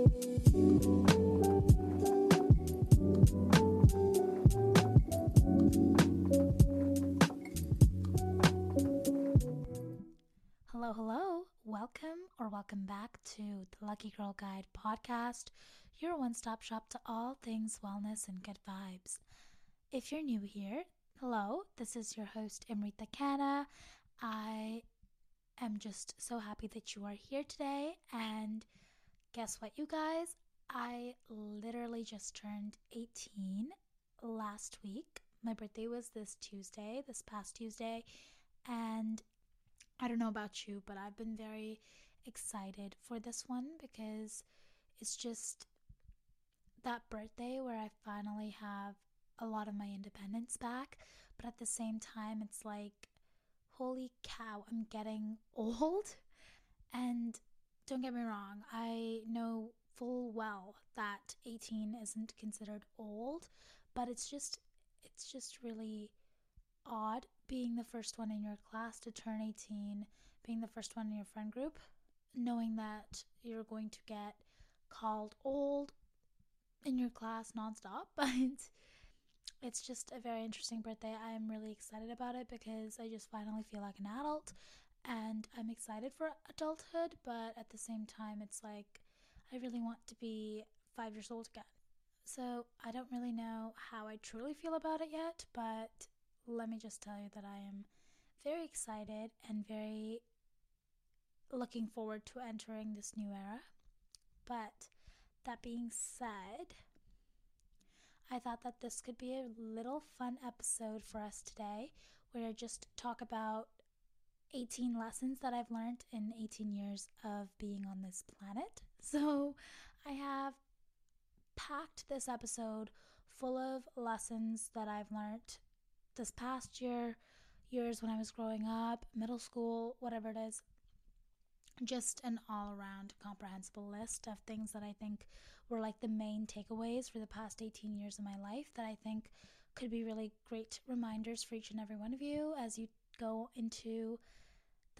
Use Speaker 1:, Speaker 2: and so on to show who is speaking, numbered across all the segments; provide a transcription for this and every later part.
Speaker 1: Hello, hello. Welcome or welcome back to the Lucky Girl Guide podcast, your one stop shop to all things wellness and good vibes. If you're new here, hello, this is your host, Amritha Kanna. I am just so happy that you are here today. And guess what, you guys? I literally just turned 18 last week. My birthday was this Tuesday, this past Tuesday. And I don't know about you, but I've been very excited for this one because it's just that birthday where I finally have a lot of my independence back. But at the same time, it's like, holy cow, I'm getting old. And don't get me wrong, I know full well that 18 isn't considered old, but it's just, it's just really odd being the first one in your class to turn 18, being the first one in your friend group, knowing that you're going to get called old in your class nonstop. But it's just a very interesting birthday. I am really excited about it because I just finally feel like an adult and I'm excited for adulthood, but at the same time, it's like I really want to be five years old again. So I don't really know how I truly feel about it yet, but let me just tell you that I am very excited and very looking forward to entering this new era. But that being said, I thought that this could be a little fun episode for us today where I just talk about 18 lessons that I've learned in 18 years of being on this planet. So I have packed this episode full of lessons that I've learned this past year, years when I was growing up, middle school, whatever it is. Just an all around comprehensible list of things that I think were like the main takeaways for the past 18 years of my life that I think could be really great reminders for each and every one of you as you go into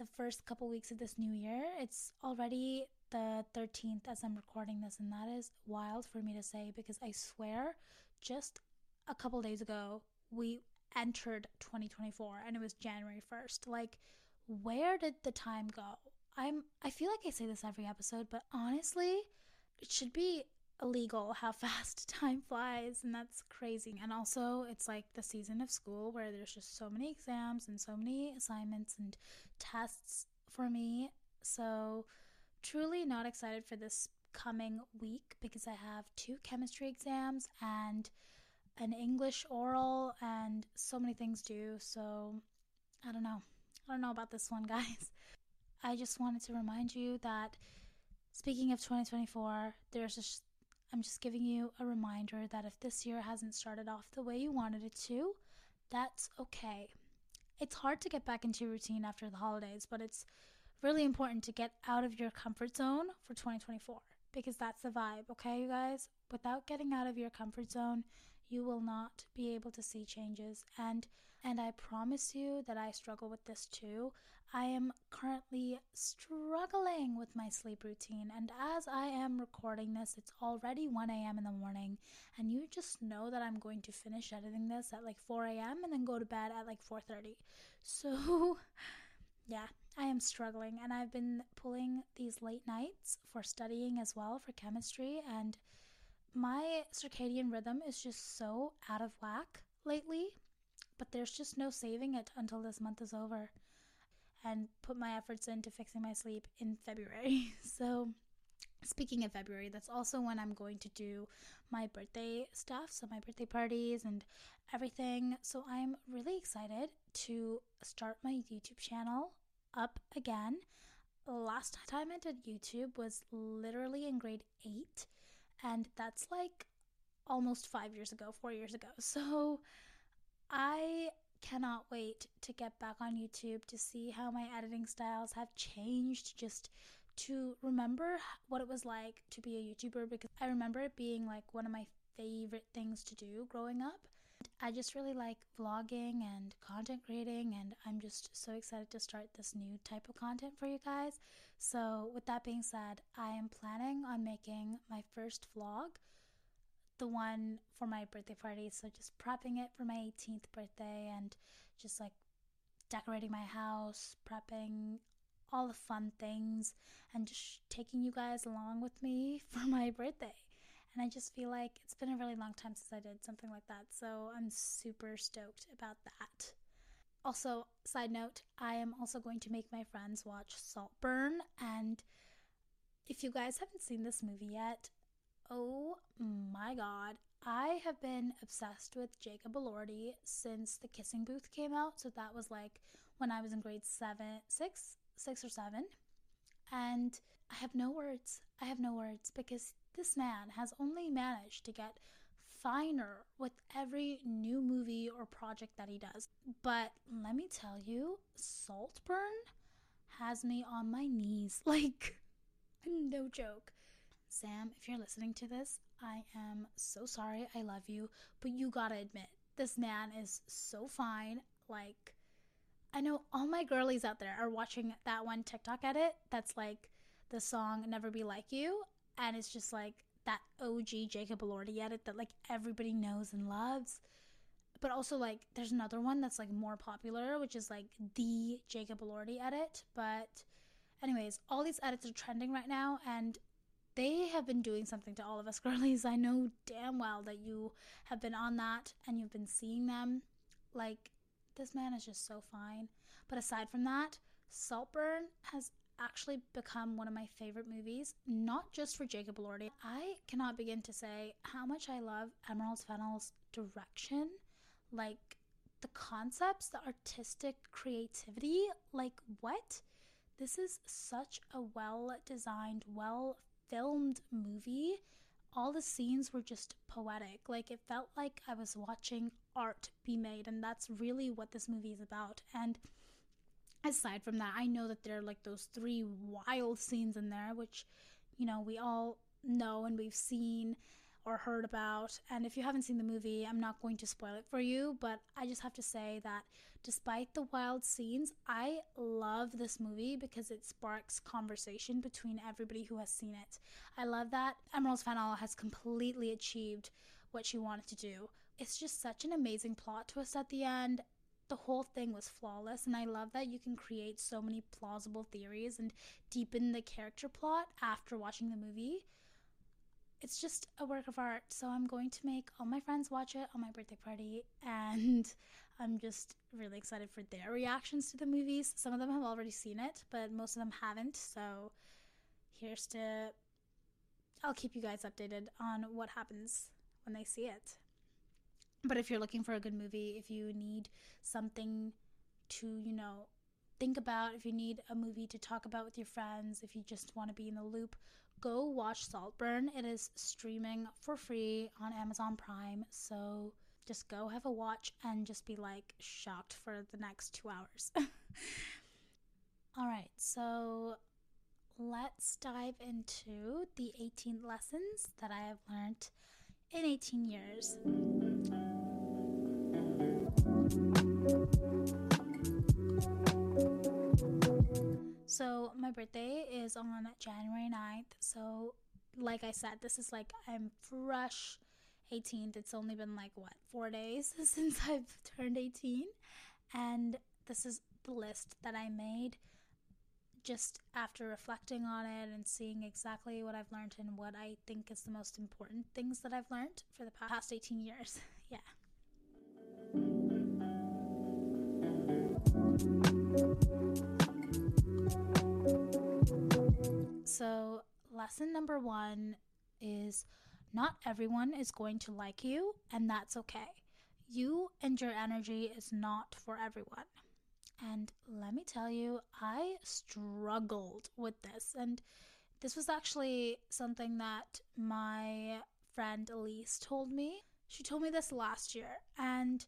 Speaker 1: the first couple weeks of this new year. It's already the 13th as I'm recording this, and that is wild for me to say because I swear just a couple days ago we entered 2024 and it was January 1st. Like, where did the time go? I'm I feel like I say this every episode, but honestly, it should be illegal how fast time flies and that's crazy. And also, it's like the season of school where there's just so many exams and so many assignments and tests for me. So, truly not excited for this coming week because I have two chemistry exams and an English oral and so many things due. So I don't know. I don't know about this one, guys. I just wanted to remind you that speaking of 2024, there's just I'm just giving you a reminder that if this year hasn't started off the way you wanted it to, that's okay. It's hard to get back into your routine after the holidays, but it's really important to get out of your comfort zone for 2024 because that's the vibe, okay, you guys? Without getting out of your comfort zone, you will not be able to see changes and and I promise you that I struggle with this too. I am currently struggling with my sleep routine and as I am recording this it's already 1 a.m. in the morning and you just know that I'm going to finish editing this at like 4 a.m. and then go to bed at like 4:30. So yeah, I am struggling and I've been pulling these late nights for studying as well for chemistry and my circadian rhythm is just so out of whack lately, but there's just no saving it until this month is over and put my efforts into fixing my sleep in February. So, speaking of February, that's also when I'm going to do my birthday stuff, so my birthday parties and everything. So, I'm really excited to start my YouTube channel up again. Last time I did YouTube was literally in grade 8 and that's like almost five years ago, four years ago. So I cannot wait to get back on YouTube to see how my editing styles have changed, just to remember what it was like to be a YouTuber because I remember it being like one of my favorite things to do growing up. I just really like vlogging and content creating, and I'm just so excited to start this new type of content for you guys. So, with that being said, I am planning on making my first vlog, the one for my birthday party. So, just prepping it for my 18th birthday and just like decorating my house, prepping all the fun things, and just taking you guys along with me for my birthday. And I just feel like it's been a really long time since I did something like that. So I'm super stoked about that. Also, side note, I am also going to make my friends watch Saltburn. And if you guys haven't seen this movie yet, oh my god, I have been obsessed with Jacob Elordi since The Kissing Booth came out. So that was like when I was in grade seven, six, six or seven. And I have no words. I have no words because this man has only managed to get finer with every new movie or project that he does. But let me tell you, Saltburn has me on my knees. Like, no joke. Sam, if you're listening to this, I am so sorry. I love you. But you gotta admit, this man is so fine. Like, I know all my girlies out there are watching that one TikTok edit that's like the song Never Be Like You and it's just like that OG Jacob Elordi edit that like everybody knows and loves. But also like there's another one that's like more popular, which is like the Jacob Elordi edit. But anyways, all these edits are trending right now and they have been doing something to all of us girlies. I know damn well that you have been on that and you've been seeing them. Like this man is just so fine. But aside from that, Saltburn has actually become one of my favorite movies, not just for Jacob Elordi. I cannot begin to say how much I love Emerald Fennell's direction, like the concepts, the artistic creativity. Like, what? This is such a well designed, well filmed movie. All the scenes were just poetic. Like, it felt like I was watching art be made, and that's really what this movie is about. And aside from that, I know that there are like those three wild scenes in there, which, you know, we all know and we've seen or heard about. And if you haven't seen the movie, I'm not going to spoil it for you, but I just have to say that despite the wild scenes, I love this movie because it sparks conversation between everybody who has seen it. I love that Emerald Fennell has completely achieved what she wanted to do. It's just such an amazing plot twist at the end the whole thing was flawless and i love that you can create so many plausible theories and deepen the character plot after watching the movie it's just a work of art. So i'm going to make all my friends watch it on my birthday party and i'm just really excited for their reactions to the movies. Some of them have already seen it but most of them haven't. So here's to i'll keep you guys updated on what happens when they see it. But if you're looking for a good movie, if you need something to, you know, think about, if you need a movie to talk about with your friends, if you just want to be in the loop, go watch Saltburn. It is streaming for free on Amazon Prime. So just go have a watch and just be like shocked for the next two hours. All right, so let's dive into the 18 lessons that I have learned in 18 years. So, my birthday is on January 9th. So, like I said, this is like I'm fresh 18th. It's only been like what, four days since I've turned 18. And this is the list that I made just after reflecting on it and seeing exactly what I've learned and what I think is the most important things that I've learned for the past 18 years. yeah. So, lesson number one is not everyone is going to like you, and that's okay. You and your energy is not for everyone. And let me tell you, I struggled with this. And this was actually something that my friend Elise told me. She told me this last year. And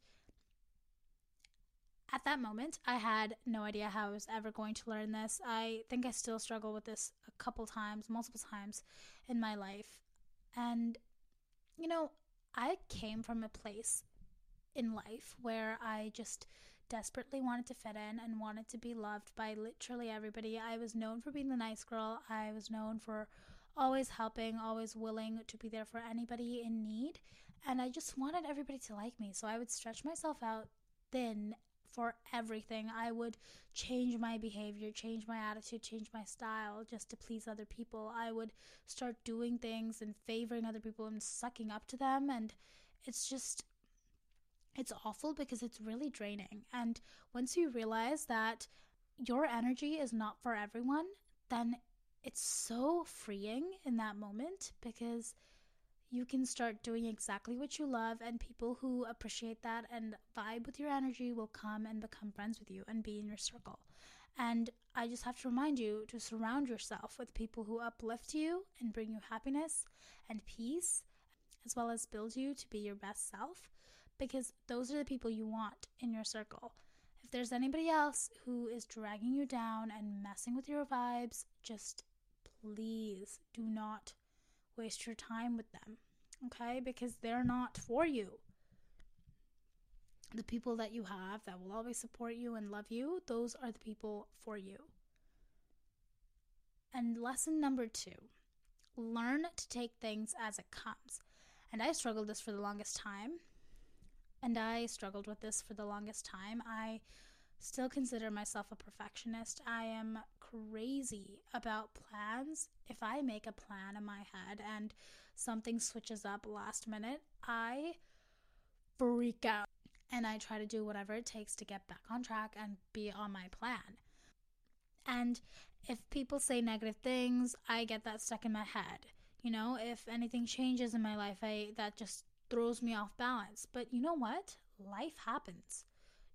Speaker 1: at that moment, I had no idea how I was ever going to learn this. I think I still struggle with this a couple times, multiple times in my life. And, you know, I came from a place in life where I just desperately wanted to fit in and wanted to be loved by literally everybody. I was known for being the nice girl. I was known for always helping, always willing to be there for anybody in need. And I just wanted everybody to like me. So I would stretch myself out thin for everything. I would change my behavior, change my attitude, change my style just to please other people. I would start doing things and favoring other people and sucking up to them. And it's just, it's awful because it's really draining. And once you realize that your energy is not for everyone, then it's so freeing in that moment because you can start doing exactly what you love, and people who appreciate that and vibe with your energy will come and become friends with you and be in your circle. And I just have to remind you to surround yourself with people who uplift you and bring you happiness and peace, as well as build you to be your best self, because those are the people you want in your circle. If there's anybody else who is dragging you down and messing with your vibes, just please do not waste your time with them, okay? Because they're not for you. The people that you have that will always support you and love you, those are the people for you. And lesson number two learn to take things as it comes. And I struggled this for the longest time. And I struggled with this for the longest time. I still consider myself a perfectionist. I am crazy about plans. If I make a plan in my head and something switches up last minute, I freak out and I try to do whatever it takes to get back on track and be on my plan. And if people say negative things, I get that stuck in my head. You know, if anything changes in my life, I that just throws me off balance. But you know what? Life happens.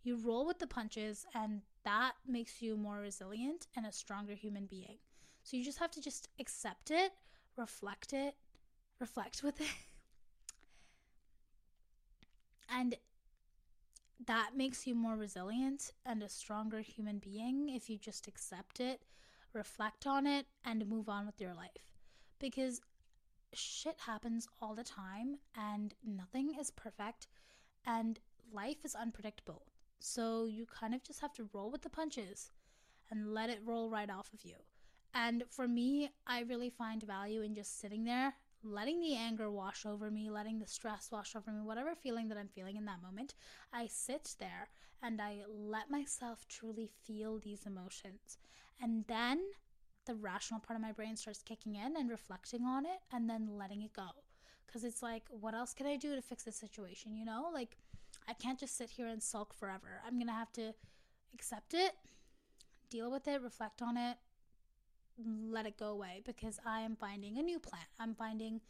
Speaker 1: You roll with the punches, and that makes you more resilient and a stronger human being. So you just have to just accept it, reflect it, reflect with it. and that makes you more resilient and a stronger human being if you just accept it, reflect on it, and move on with your life. Because shit happens all the time and nothing is perfect and life is unpredictable. So you kind of just have to roll with the punches and let it roll right off of you. And for me, I really find value in just sitting there, letting the anger wash over me, letting the stress wash over me, whatever feeling that I'm feeling in that moment. I sit there and I let myself truly feel these emotions. And then the rational part of my brain starts kicking in and reflecting on it and then letting it go. Because it's like, what else can I do to fix this situation? You know, like I can't just sit here and sulk forever. I'm going to have to accept it, deal with it, reflect on it, let it go away because I am finding a new plan. I'm finding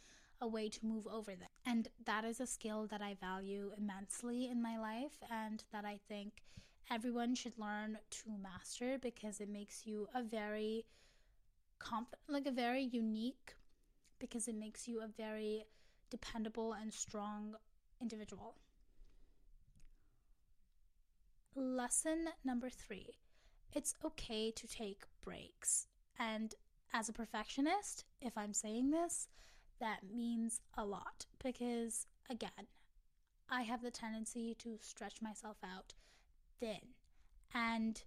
Speaker 1: a way to move over that. And that is a skill that I value immensely in my life and that I think everyone should learn to master because it makes you a very confident, like a very unique because it makes you a very dependable and strong individual. Lesson number three it's okay to take breaks. And as a perfectionist, if I'm saying this, that means a lot because, again, I have the tendency to stretch myself out thin. And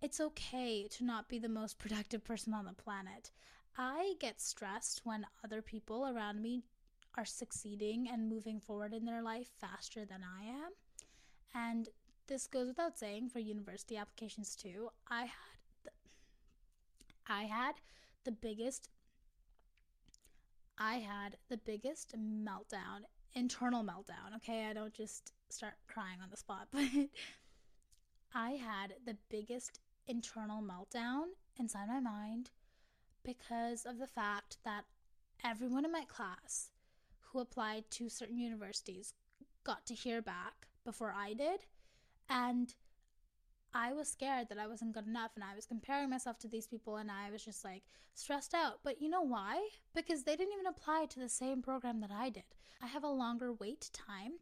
Speaker 1: it's okay to not be the most productive person on the planet. I get stressed when other people around me are succeeding and moving forward in their life faster than I am. And this goes without saying for university applications too. I had the, I had the biggest I had the biggest meltdown, internal meltdown. Okay, I don't just start crying on the spot, but I had the biggest internal meltdown inside my mind because of the fact that everyone in my class who applied to certain universities got to hear back before I did and I was scared that I wasn't good enough and I was comparing myself to these people and I was just like stressed out. But you know why? Because they didn't even apply to the same program that I did. I have a longer wait time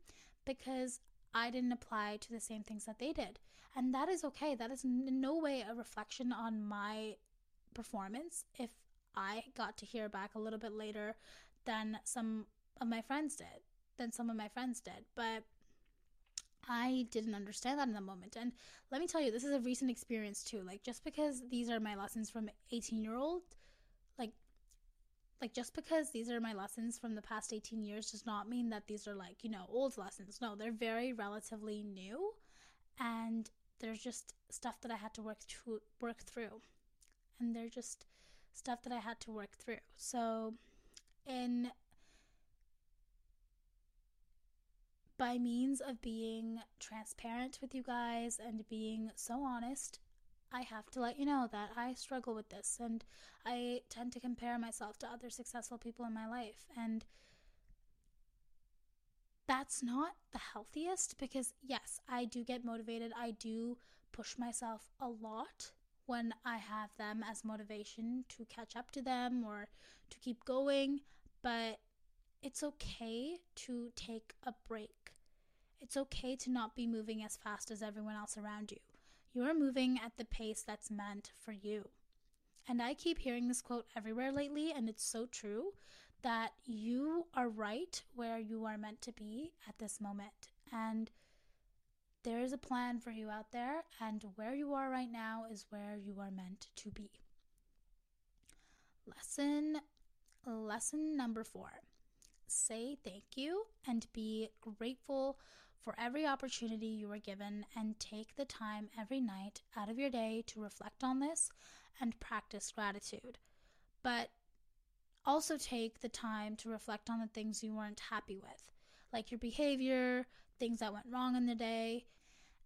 Speaker 1: because I didn't apply to the same things that they did. And that is okay. That is in no way a reflection on my performance if I got to hear back a little bit later than some of my friends did, than some of my friends did. But I didn't understand that in the moment. And let me tell you, this is a recent experience too. Like just because these are my lessons from 18 year old, like like just because these are my lessons from the past 18 years does not mean that these are like, you know, old lessons. No, they're very relatively new and there's just stuff that I had to work to work through. And they're just stuff that I had to work through. So in by means of being transparent with you guys and being so honest, I have to let you know that I struggle with this and I tend to compare myself to other successful people in my life. And that's not the healthiest because, yes, I do get motivated. I do push myself a lot when I have them as motivation to catch up to them or to keep going. But it's okay to take a break. It's okay to not be moving as fast as everyone else around you. You are moving at the pace that's meant for you. And I keep hearing this quote everywhere lately, and it's so true that you are right where you are meant to be at this moment. And there is a plan for you out there, and where you are right now is where you are meant to be. Lesson lesson number 4 say thank you and be grateful for every opportunity you are given and take the time every night out of your day to reflect on this and practice gratitude. But also take the time to reflect on the things you weren't happy with, like your behavior, things that went wrong in the day,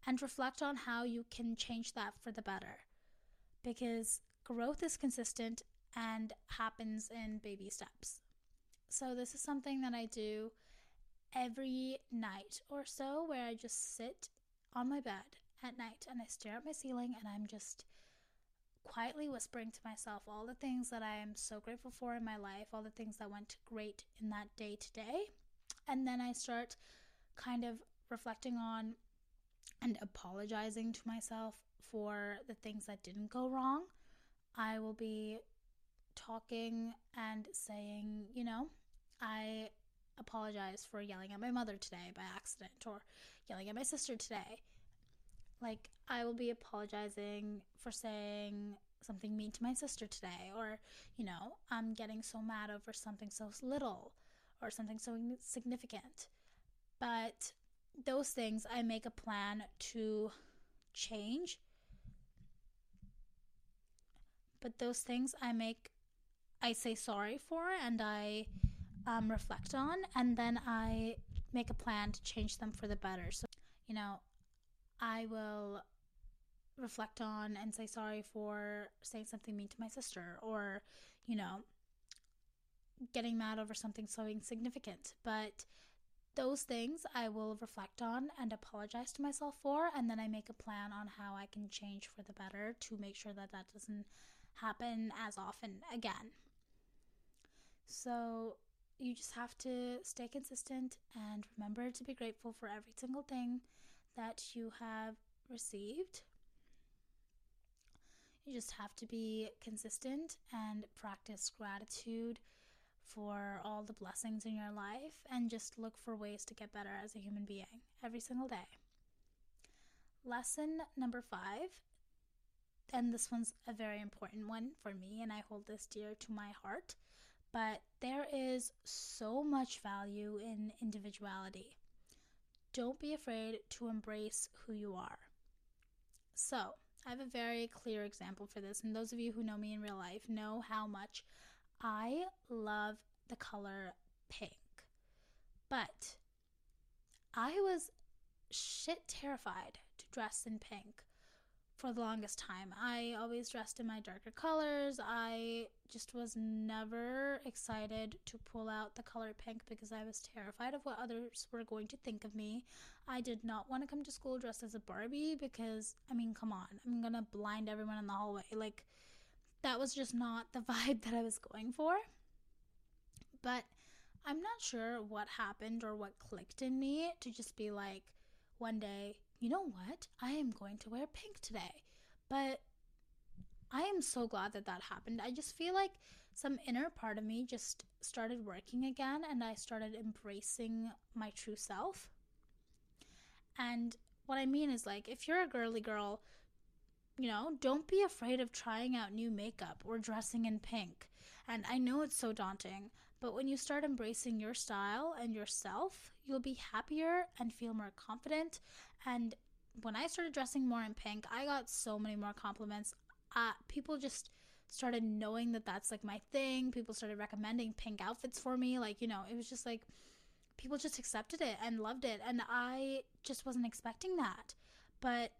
Speaker 1: and reflect on how you can change that for the better. Because growth is consistent and happens in baby steps. So, this is something that I do every night or so where I just sit on my bed at night and I stare at my ceiling and I'm just quietly whispering to myself all the things that I am so grateful for in my life, all the things that went great in that day today. And then I start kind of reflecting on and apologizing to myself for the things that didn't go wrong. I will be talking and saying, you know, I apologize for yelling at my mother today by accident or yelling at my sister today. Like, I will be apologizing for saying something mean to my sister today, or, you know, I'm getting so mad over something so little or something so significant. But those things I make a plan to change. But those things I make, I say sorry for and I um, reflect on, and then I make a plan to change them for the better. So, you know, I will reflect on and say sorry for saying something mean to my sister or, you know, getting mad over something so insignificant. But those things I will reflect on and apologize to myself for, and then I make a plan on how I can change for the better to make sure that that doesn't happen as often again. So, you just have to stay consistent and remember to be grateful for every single thing that you have received. You just have to be consistent and practice gratitude for all the blessings in your life and just look for ways to get better as a human being every single day. Lesson number five, and this one's a very important one for me, and I hold this dear to my heart but there is so much value in individuality. Don't be afraid to embrace who you are. So, I have a very clear example for this, and those of you who know me in real life know how much I love the color pink. But I was shit terrified to dress in pink for the longest time. I always dressed in my darker colors. I just was never excited to pull out the color pink because I was terrified of what others were going to think of me. I did not want to come to school dressed as a Barbie because, I mean, come on, I'm gonna blind everyone in the hallway. Like, that was just not the vibe that I was going for. But I'm not sure what happened or what clicked in me to just be like, one day, you know what? I am going to wear pink today. But I am so glad that that happened. I just feel like some inner part of me just started working again and I started embracing my true self. And what I mean is, like, if you're a girly girl, you know, don't be afraid of trying out new makeup or dressing in pink. And I know it's so daunting, but when you start embracing your style and yourself, you'll be happier and feel more confident. And when I started dressing more in pink, I got so many more compliments. Uh, people just started knowing that that's like my thing. People started recommending pink outfits for me. Like, you know, it was just like people just accepted it and loved it. And I just wasn't expecting that. But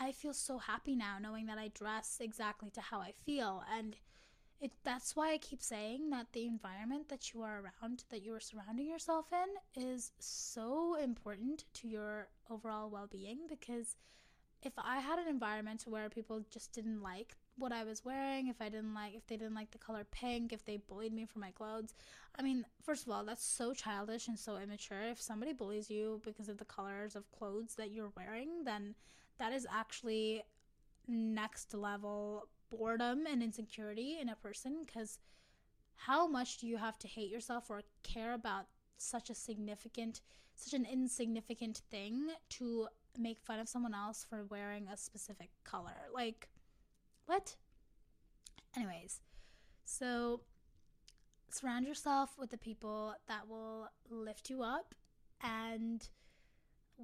Speaker 1: I feel so happy now knowing that I dress exactly to how I feel. And it that's why I keep saying that the environment that you are around, that you are surrounding yourself in, is so important to your overall well being because if I had an environment where people just didn't like what I was wearing, if I didn't like if they didn't like the color pink, if they bullied me for my clothes, I mean, first of all, that's so childish and so immature. If somebody bullies you because of the colors of clothes that you're wearing, then that is actually next level boredom and insecurity in a person because how much do you have to hate yourself or care about such a significant such an insignificant thing to make fun of someone else for wearing a specific color? Like what? Anyways so surround yourself with the people that will lift you up and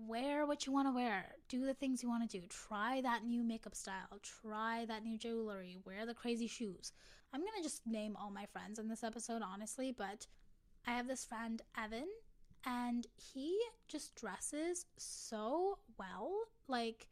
Speaker 1: wear what you want to wear, do the things you want to do, try that new makeup style, try that new jewelry, wear the crazy shoes. I'm going to just name all my friends in this episode, honestly, but I have this friend, Evan, and he just dresses so well. Like,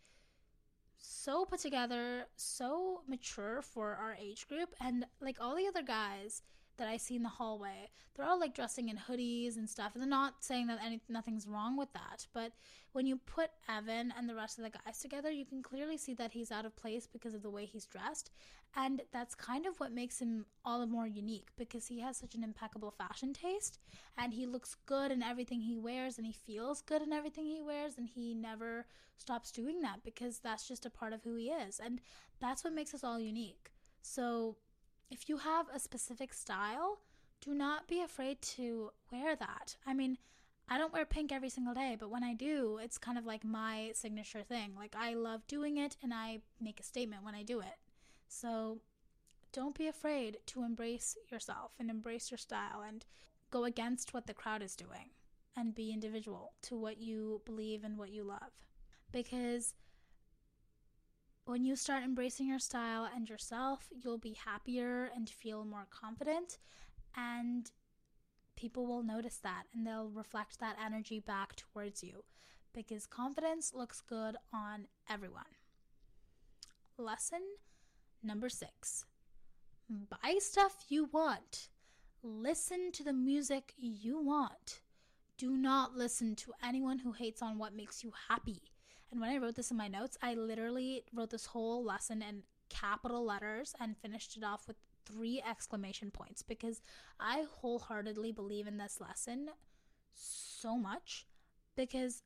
Speaker 1: so put together, so mature for our age group, and like all the other guys that I see in the hallway. They're all like dressing in hoodies and stuff. And they're not saying that any, nothing's wrong with that. But when you put Evan and the rest of the guys together, you can clearly see that he's out of place because of the way he's dressed. And that's kind of what makes him all the more unique because he has such an impeccable fashion taste and he looks good in everything he wears and he feels good in everything he wears and he never stops doing that because that's just a part of who he is. And that's what makes us all unique. So if you have a specific style, do not be afraid to wear that. I mean, I don't wear pink every single day, but when I do, it's kind of like my signature thing. Like, I love doing it and I make a statement when I do it. So, don't be afraid to embrace yourself and embrace your style and go against what the crowd is doing and be individual to what you believe and what you love. Because when you start embracing your style and yourself, you'll be happier and feel more confident, and people will notice that and they'll reflect that energy back towards you because confidence looks good on everyone. Lesson number six buy stuff you want, listen to the music you want. Do not listen to anyone who hates on what makes you happy and when I wrote this in my notes, I literally wrote this whole lesson in capital letters and finished it off with three exclamation points because I wholeheartedly believe in this lesson so much because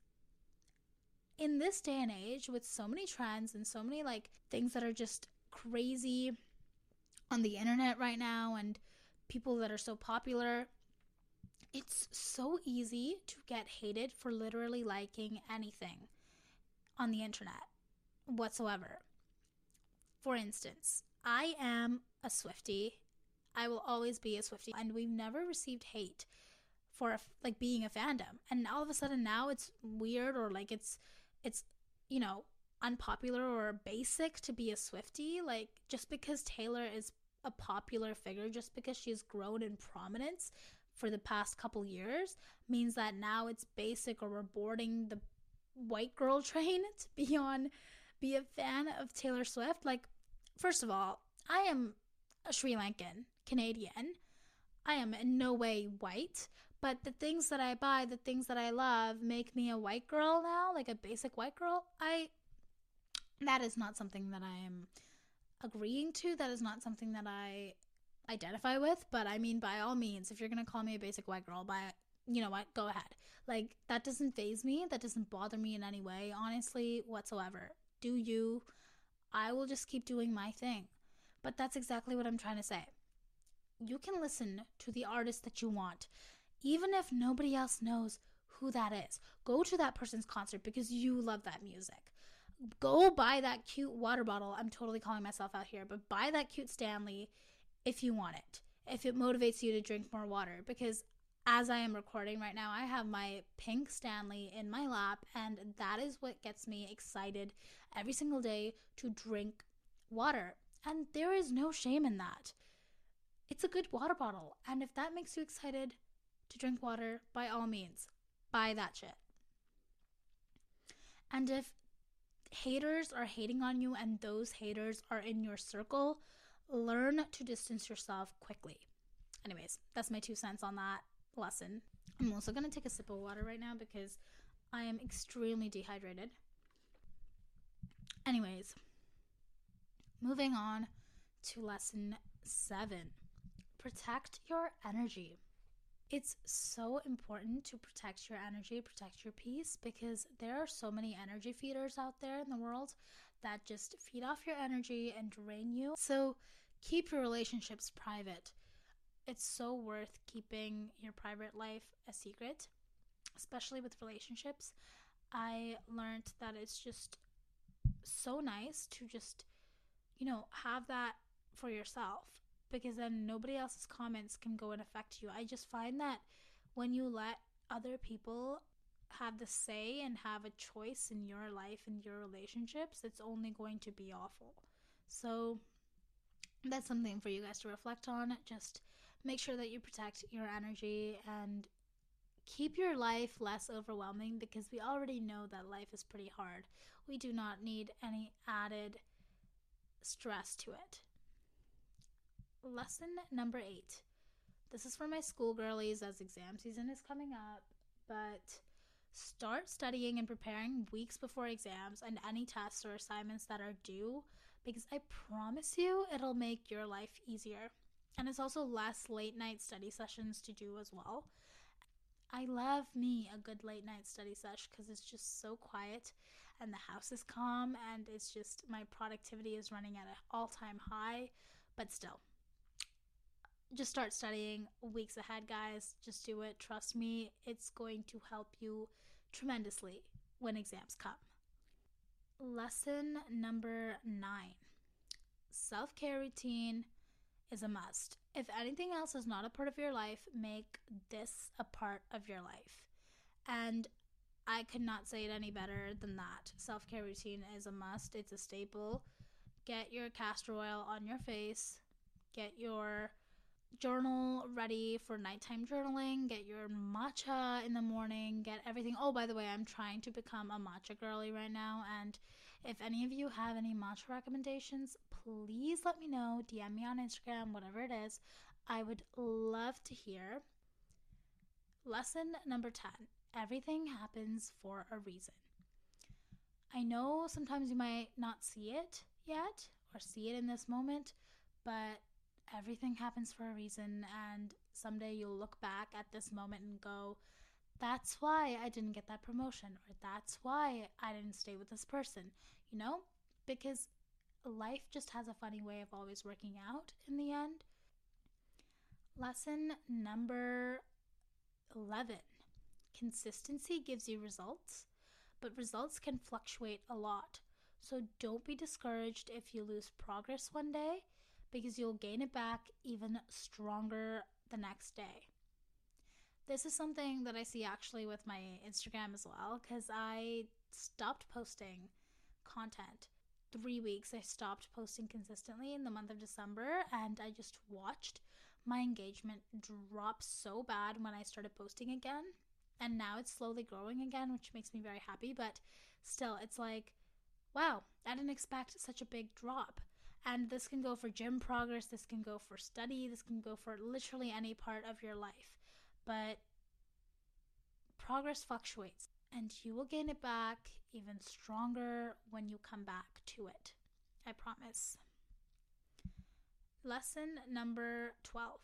Speaker 1: in this day and age with so many trends and so many like things that are just crazy on the internet right now and people that are so popular it's so easy to get hated for literally liking anything on the internet whatsoever. For instance, I am a Swifty. I will always be a Swifty, and we've never received hate for like being a fandom. And all of a sudden now it's weird or like it's it's you know unpopular or basic to be a Swifty. Like just because Taylor is a popular figure, just because she's grown in prominence for the past couple years, means that now it's basic or we're boarding the white girl train to be on be a fan of Taylor Swift. Like, first of all, I am a Sri Lankan Canadian. I am in no way white, but the things that I buy, the things that I love make me a white girl now, like a basic white girl. I that is not something that I am agreeing to. That is not something that I identify with, but I mean by all means, if you're going to call me a basic white girl, by you know what, go ahead. Like, that doesn't phase me. That doesn't bother me in any way, honestly, whatsoever. Do you? I will just keep doing my thing. But that's exactly what I'm trying to say. You can listen to the artist that you want, even if nobody else knows who that is. Go to that person's concert because you love that music. Go buy that cute water bottle. I'm totally calling myself out here, but buy that cute Stanley if you want it. If it motivates you to drink more water because as I am recording right now, I have my pink Stanley in my lap, and that is what gets me excited every single day to drink water. And there is no shame in that. It's a good water bottle, and if that makes you excited to drink water, by all means, buy that shit. And if haters are hating on you and those haters are in your circle, learn to distance yourself quickly. Anyways, that's my two cents on that lesson. I'm also going to take a sip of water right now because I am extremely dehydrated. Anyways, moving on to lesson seven protect your energy. It's so important to protect your energy, protect your peace, because there are so many energy feeders out there in the world that just feed off your energy and drain you. So keep your relationships private. It's so worth keeping your private life a secret, especially with relationships. I learned that it's just so nice to just, you know, have that for yourself because then nobody else's comments can go and affect you. I just find that when you let other people have the say and have a choice in your life and your relationships, it's only going to be awful. So that's something for you guys to reflect on. Just make sure that you protect your energy and keep your life less overwhelming because we already know that life is pretty hard. We do not need any added stress to it. Lesson number eight. This is for my school girlies as exam season is coming up, but start studying and preparing weeks before exams and any tests or assignments that are due because I promise you it'll make your life easier. And it's also less late night study sessions to do as well. I love me a good late night study sesh because it's just so quiet and the house is calm and it's just my productivity is running at an all time high, but still just start studying weeks ahead, guys. Just do it. Trust me, it's going to help you tremendously when exams come. Lesson number nine self care routine is a must. If anything else is not a part of your life, make this a part of your life. And I could not say it any better than that. Self care routine is a must, it's a staple. Get your castor oil on your face, get your journal ready for nighttime journaling, get your matcha in the morning, get everything. Oh, by the way, I'm trying to become a matcha girly right now. And if any of you have any matcha recommendations, please let me know. DM me on Instagram, whatever it is. I would love to hear. Lesson number 10 Everything happens for a reason. I know sometimes you might not see it yet or see it in this moment, but everything happens for a reason and someday you'll look back at this moment and go that's why I didn't get that promotion or that's why I didn't stay with this person you know? Because life just has a funny way of always working out in the end. Lesson number 11 consistency gives you results but results can fluctuate a lot. So don't be discouraged if you lose progress one day because you'll gain it back even stronger the next day. This is something that I see actually with my Instagram as well because I stopped posting content. Three weeks I stopped posting consistently in the month of December, and I just watched my engagement drop so bad when I started posting again. And now it's slowly growing again, which makes me very happy. But still, it's like, wow, I didn't expect such a big drop. And this can go for gym progress, this can go for study, this can go for literally any part of your life. But progress fluctuates, and you will gain it back even stronger when you come back to it. I promise. Lesson number 12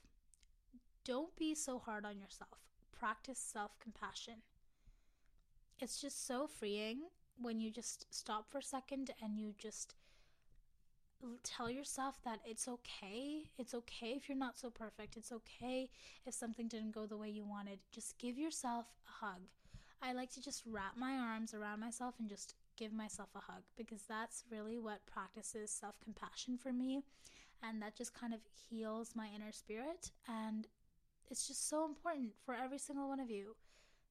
Speaker 1: Don't be so hard on yourself. Practice self compassion. It's just so freeing when you just stop for a second and you just tell yourself that it's okay. It's okay if you're not so perfect. It's okay if something didn't go the way you wanted. Just give yourself a hug. I like to just wrap my arms around myself and just give myself a hug because that's really what practices self compassion for me. And that just kind of heals my inner spirit. And it's just so important for every single one of you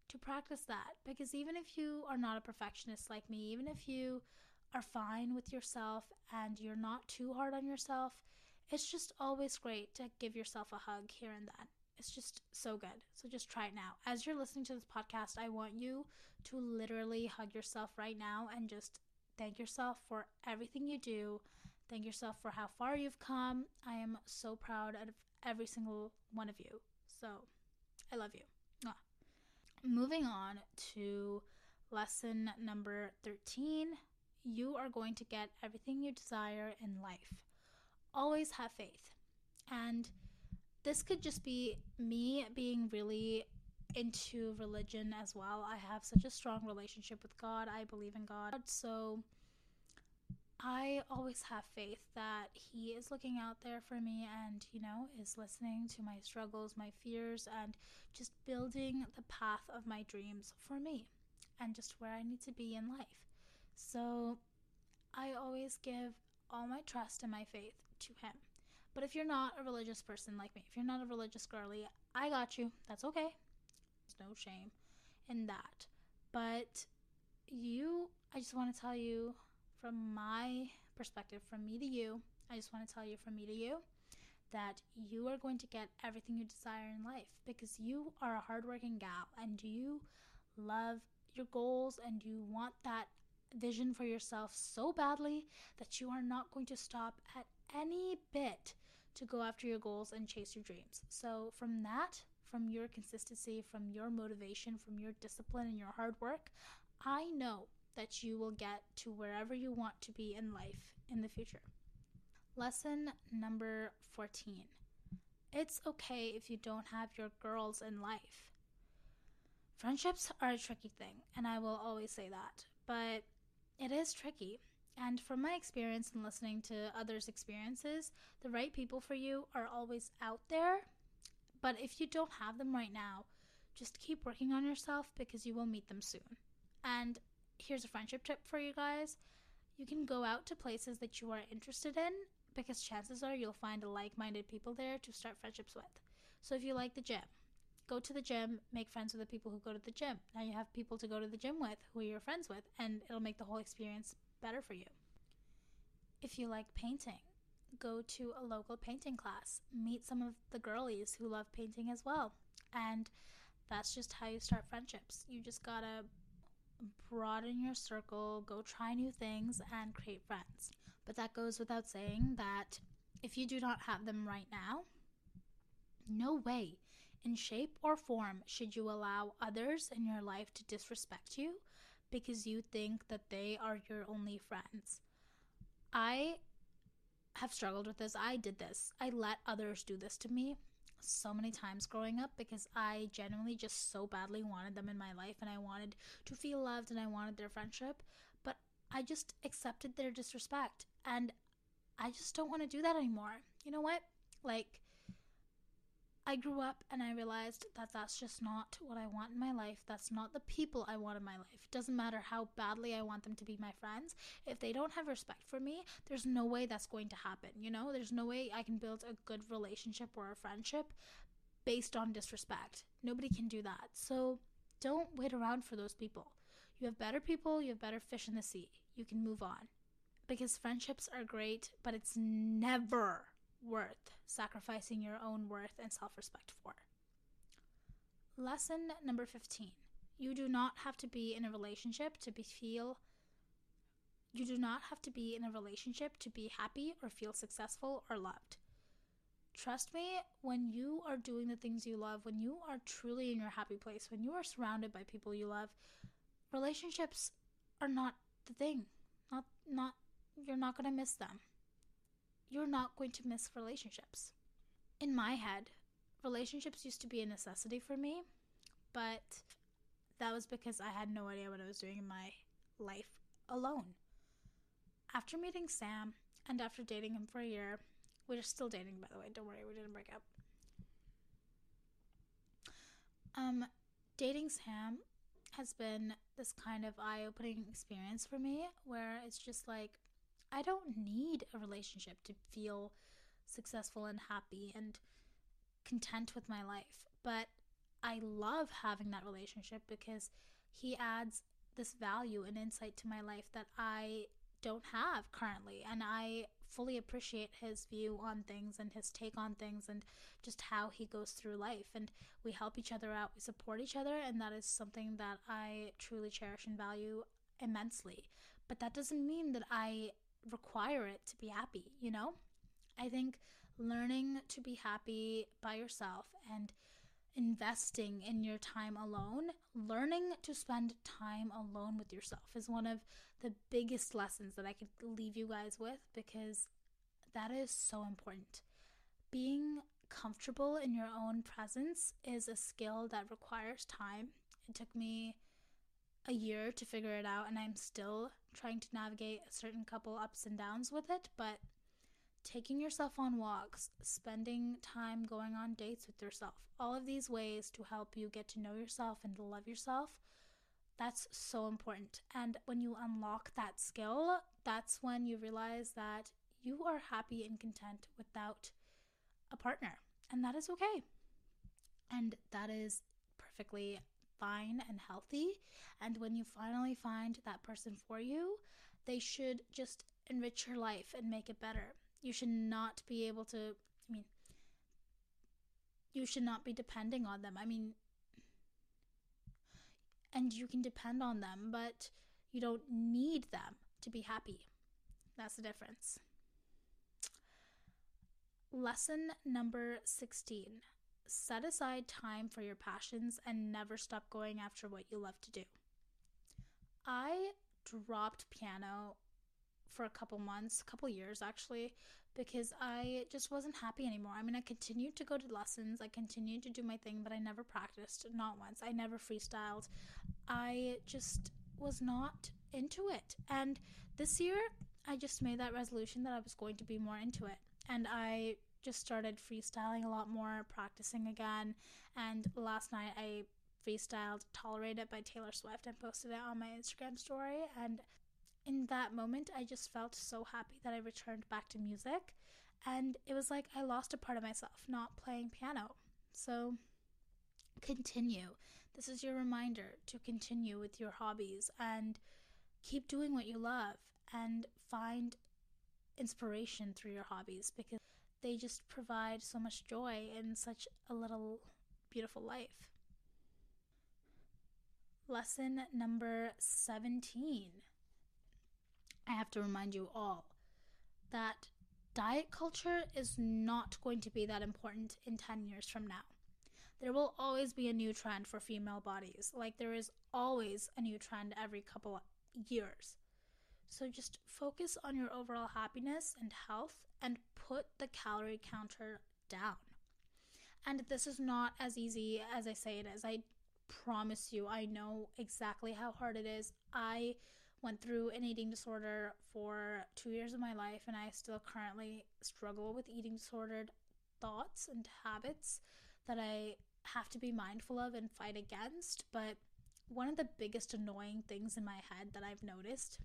Speaker 1: to practice that because even if you are not a perfectionist like me, even if you are fine with yourself and you're not too hard on yourself, it's just always great to give yourself a hug here and then. It's just so good. So just try it now. As you're listening to this podcast, I want you to literally hug yourself right now and just thank yourself for everything you do. Thank yourself for how far you've come. I am so proud of every single one of you. So I love you. Mwah. Moving on to lesson number 13 you are going to get everything you desire in life. Always have faith. And this could just be me being really into religion as well. I have such a strong relationship with God. I believe in God. So I always have faith that He is looking out there for me and, you know, is listening to my struggles, my fears, and just building the path of my dreams for me and just where I need to be in life. So I always give all my trust and my faith to Him. But if you're not a religious person like me, if you're not a religious girly, I got you. That's okay. There's no shame in that. But you, I just want to tell you from my perspective, from me to you, I just want to tell you from me to you that you are going to get everything you desire in life because you are a hardworking gal and you love your goals and you want that vision for yourself so badly that you are not going to stop at any bit to go after your goals and chase your dreams. So, from that, from your consistency, from your motivation, from your discipline and your hard work, I know that you will get to wherever you want to be in life in the future. Lesson number 14 It's okay if you don't have your girls in life. Friendships are a tricky thing, and I will always say that, but it is tricky. And from my experience and listening to others' experiences, the right people for you are always out there. But if you don't have them right now, just keep working on yourself because you will meet them soon. And here's a friendship tip for you guys you can go out to places that you are interested in because chances are you'll find like minded people there to start friendships with. So if you like the gym, go to the gym, make friends with the people who go to the gym. Now you have people to go to the gym with who you're friends with, and it'll make the whole experience better for you. If you like painting, go to a local painting class, meet some of the girlies who love painting as well. And that's just how you start friendships. You just gotta broaden your circle, go try new things, and create friends. But that goes without saying that if you do not have them right now, no way in shape or form should you allow others in your life to disrespect you because you think that they are your only friends. I have struggled with this. I did this. I let others do this to me so many times growing up because I genuinely just so badly wanted them in my life and I wanted to feel loved and I wanted their friendship. But I just accepted their disrespect and I just don't want to do that anymore. You know what? Like, I grew up and I realized that that's just not what I want in my life. That's not the people I want in my life. It doesn't matter how badly I want them to be my friends. If they don't have respect for me, there's no way that's going to happen. You know, there's no way I can build a good relationship or a friendship based on disrespect. Nobody can do that. So don't wait around for those people. You have better people, you have better fish in the sea. You can move on. Because friendships are great, but it's never worth sacrificing your own worth and self respect for. Lesson number 15 You do not have to be in a relationship to be feel. You do not have to be in a relationship to be happy or feel successful or loved. Trust me, when you are doing the things you love, when you are truly in your happy place, when you are surrounded by people you love, relationships are not the thing. Not not you're not going to miss them you're not going to miss relationships. In my head, relationships used to be a necessity for me, but that was because I had no idea what I was doing in my life alone. After meeting Sam and after dating him for a year, we're still dating by the way, don't worry, we didn't break up. Um dating Sam has been this kind of eye opening experience for me where it's just like, I don't need a relationship to feel successful and happy and content with my life. But I love having that relationship because he adds this value and insight to my life that I don't have currently. And I fully appreciate his view on things and his take on things and just how he goes through life. And we help each other out, we support each other, and that is something that I truly cherish and value immensely. But that doesn't mean that I require it to be happy, you know? I think learning to be happy by yourself and investing in your time alone, learning to spend time alone with yourself is one of the biggest lessons that I could leave you guys with because that is so important. Being comfortable in your own presence is a skill that requires time. It took me a year to figure it out, and I'm still trying to navigate a certain couple ups and downs with it, but taking yourself on walks, spending time going on dates with yourself, all of these ways to help you get to know yourself and love yourself, that's so important. And when you unlock that skill, that's when you realize that you are happy and content without a partner. And that is okay. And that is perfectly fine and healthy. And when you finally find that person for you, they should just enrich your life and make it better. You should not be able to i mean you should not be depending on them. I mean and you can depend on them but you don't need them to be happy. That's the difference. Lesson number 16 set aside time for your passions and never stop going after what you love to do i dropped piano for a couple months, a couple years actually, because I just wasn't happy anymore. I mean, I continued to go to lessons, I continued to do my thing, but I never practiced, not once. I never freestyled. I just was not into it. And this year, I just made that resolution that I was going to be more into it. And I just started freestyling a lot more, practicing again. And last night, I freestyled tolerate it by Taylor Swift and posted it on my Instagram story. And in that moment, I just felt so happy that I returned back to music. And it was like I lost a part of myself not playing piano. So continue. This is your reminder to continue with your hobbies and keep doing what you love and find inspiration through your hobbies because they just provide so much joy in such a little beautiful life. Lesson number 17 I have to remind you all that diet culture is not going to be that important in 10 years from now. There will always be a new trend for female bodies, like there is always a new trend every couple years. So just focus on your overall happiness and health and put the calorie counter down. And this is not as easy as I say it is. I promise you, I know exactly how hard it is. I went through an eating disorder for two years of my life, and I still currently struggle with eating disordered thoughts and habits that I have to be mindful of and fight against. But one of the biggest annoying things in my head that I've noticed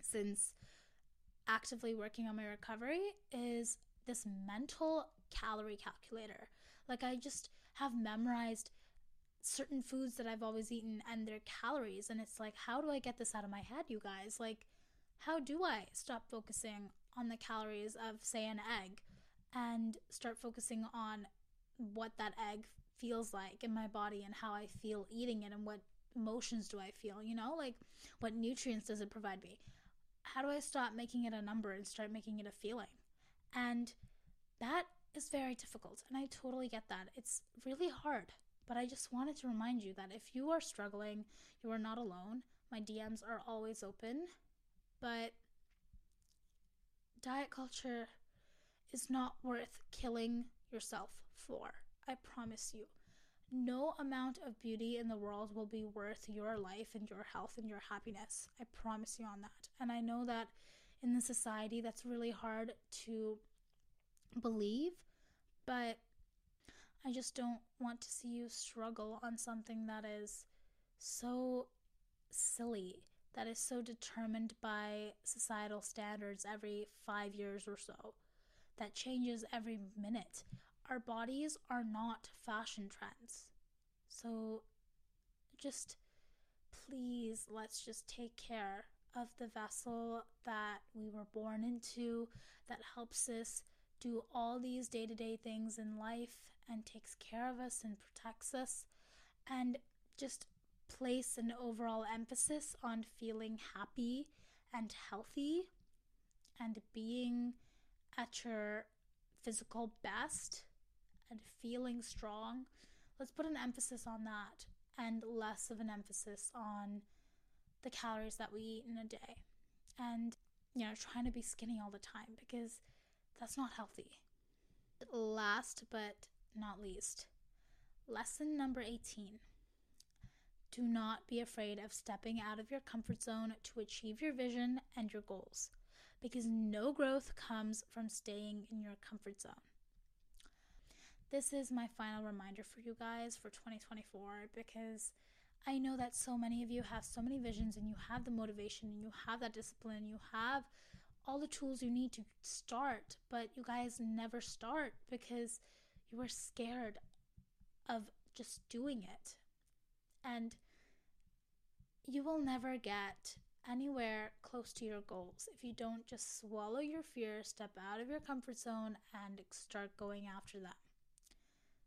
Speaker 1: since actively working on my recovery is this mental calorie calculator. Like, I just have memorized certain foods that I've always eaten and their calories. And it's like, how do I get this out of my head, you guys? Like, how do I stop focusing on the calories of, say, an egg and start focusing on what that egg feels like in my body and how I feel eating it and what emotions do I feel, you know? Like, what nutrients does it provide me? How do I start making it a number and start making it a feeling? And that is very difficult. And I totally get that. It's really hard but I just wanted to remind you that if you are struggling, you are not alone. My DMs are always open. But diet culture is not worth killing yourself for. I promise you. No amount of beauty in the world will be worth your life and your health and your happiness. I promise you on that. And I know that in the society that's really hard to believe, but I just don't want to see you struggle on something that is so silly, that is so determined by societal standards every five years or so, that changes every minute. Our bodies are not fashion trends. So just please, let's just take care of the vessel that we were born into that helps us do all these day to day things in life and takes care of us and protects us. And just place an overall emphasis on feeling happy and healthy and being at your physical best and feeling strong. Let's put an emphasis on that and less of an emphasis on the calories that we eat in a day. And, you know, trying to be skinny all the time because that's not healthy. Last but not least, lesson number 18 do not be afraid of stepping out of your comfort zone to achieve your vision and your goals because no growth comes from staying in your comfort zone. This is my final reminder for you guys for 2024 because I know that so many of you have so many visions and you have the motivation and you have that discipline, you have all the tools you need to start, but you guys never start because you are scared of just doing it. And you will never get anywhere close to your goals if you don't just swallow your fear, step out of your comfort zone, and start going after them.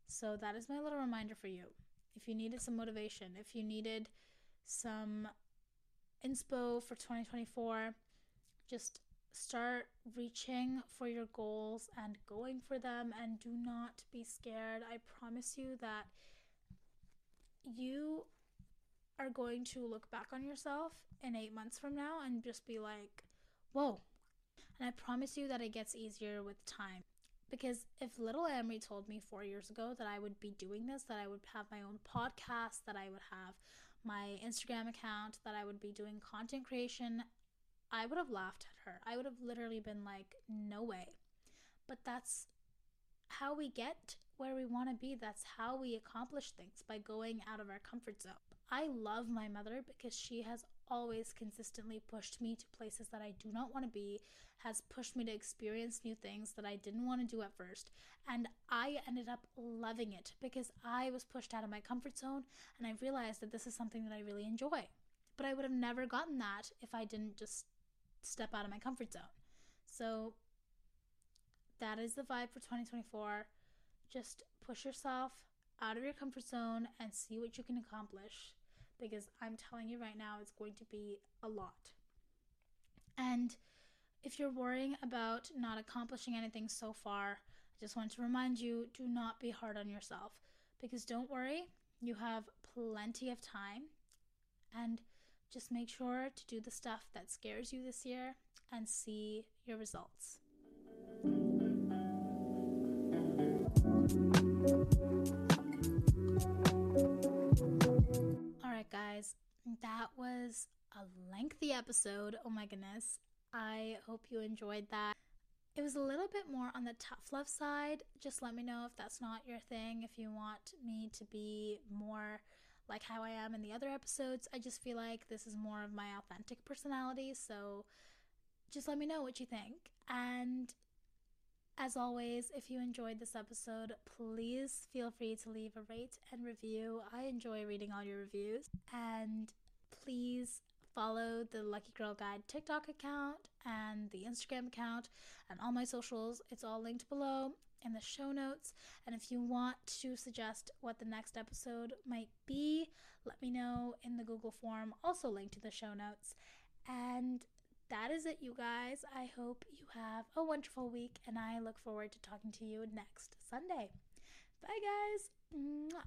Speaker 1: So, that is my little reminder for you. If you needed some motivation, if you needed some inspo for 2024, just start reaching for your goals and going for them and do not be scared. I promise you that you are going to look back on yourself in eight months from now and just be like, whoa. And I promise you that it gets easier with time. Because if little Amri told me four years ago that I would be doing this, that I would have my own podcast, that I would have my Instagram account, that I would be doing content creation, I would have laughed at her. I would have literally been like, no way. But that's how we get where we want to be. That's how we accomplish things by going out of our comfort zone. I love my mother because she has always consistently pushed me to places that I do not want to be, has pushed me to experience new things that I didn't want to do at first. And I ended up loving it because I was pushed out of my comfort zone and I realized that this is something that I really enjoy. But I would have never gotten that if I didn't just step out of my comfort zone. So that is the vibe for 2024. Just push yourself out of your comfort zone and see what you can accomplish because I'm telling you right now, it's going to be a lot. And if you're worrying about not accomplishing anything so far, I just want to remind you do not be hard on yourself because don't worry, you have plenty of time and just make sure to do the stuff that scares you this year and see your results. Guys, that was a lengthy episode. Oh my goodness. I hope you enjoyed that. It was a little bit more on the tough love side. Just let me know if that's not your thing, if you want me to be more like how I am in the other episodes. I just feel like this is more of my authentic personality, so just let me know what you think. And as always, if you enjoyed this episode, please feel free to leave a rate and review. I enjoy reading all your reviews. And please follow the Lucky Girl Guide TikTok account and the Instagram account and all my socials. It's all linked below in the show notes. And if you want to suggest what the next episode might be, let me know in the Google form, also linked to the show notes. And that is it, you guys. I hope you have a wonderful week, and I look forward to talking to you next Sunday. Bye, guys. Mwah.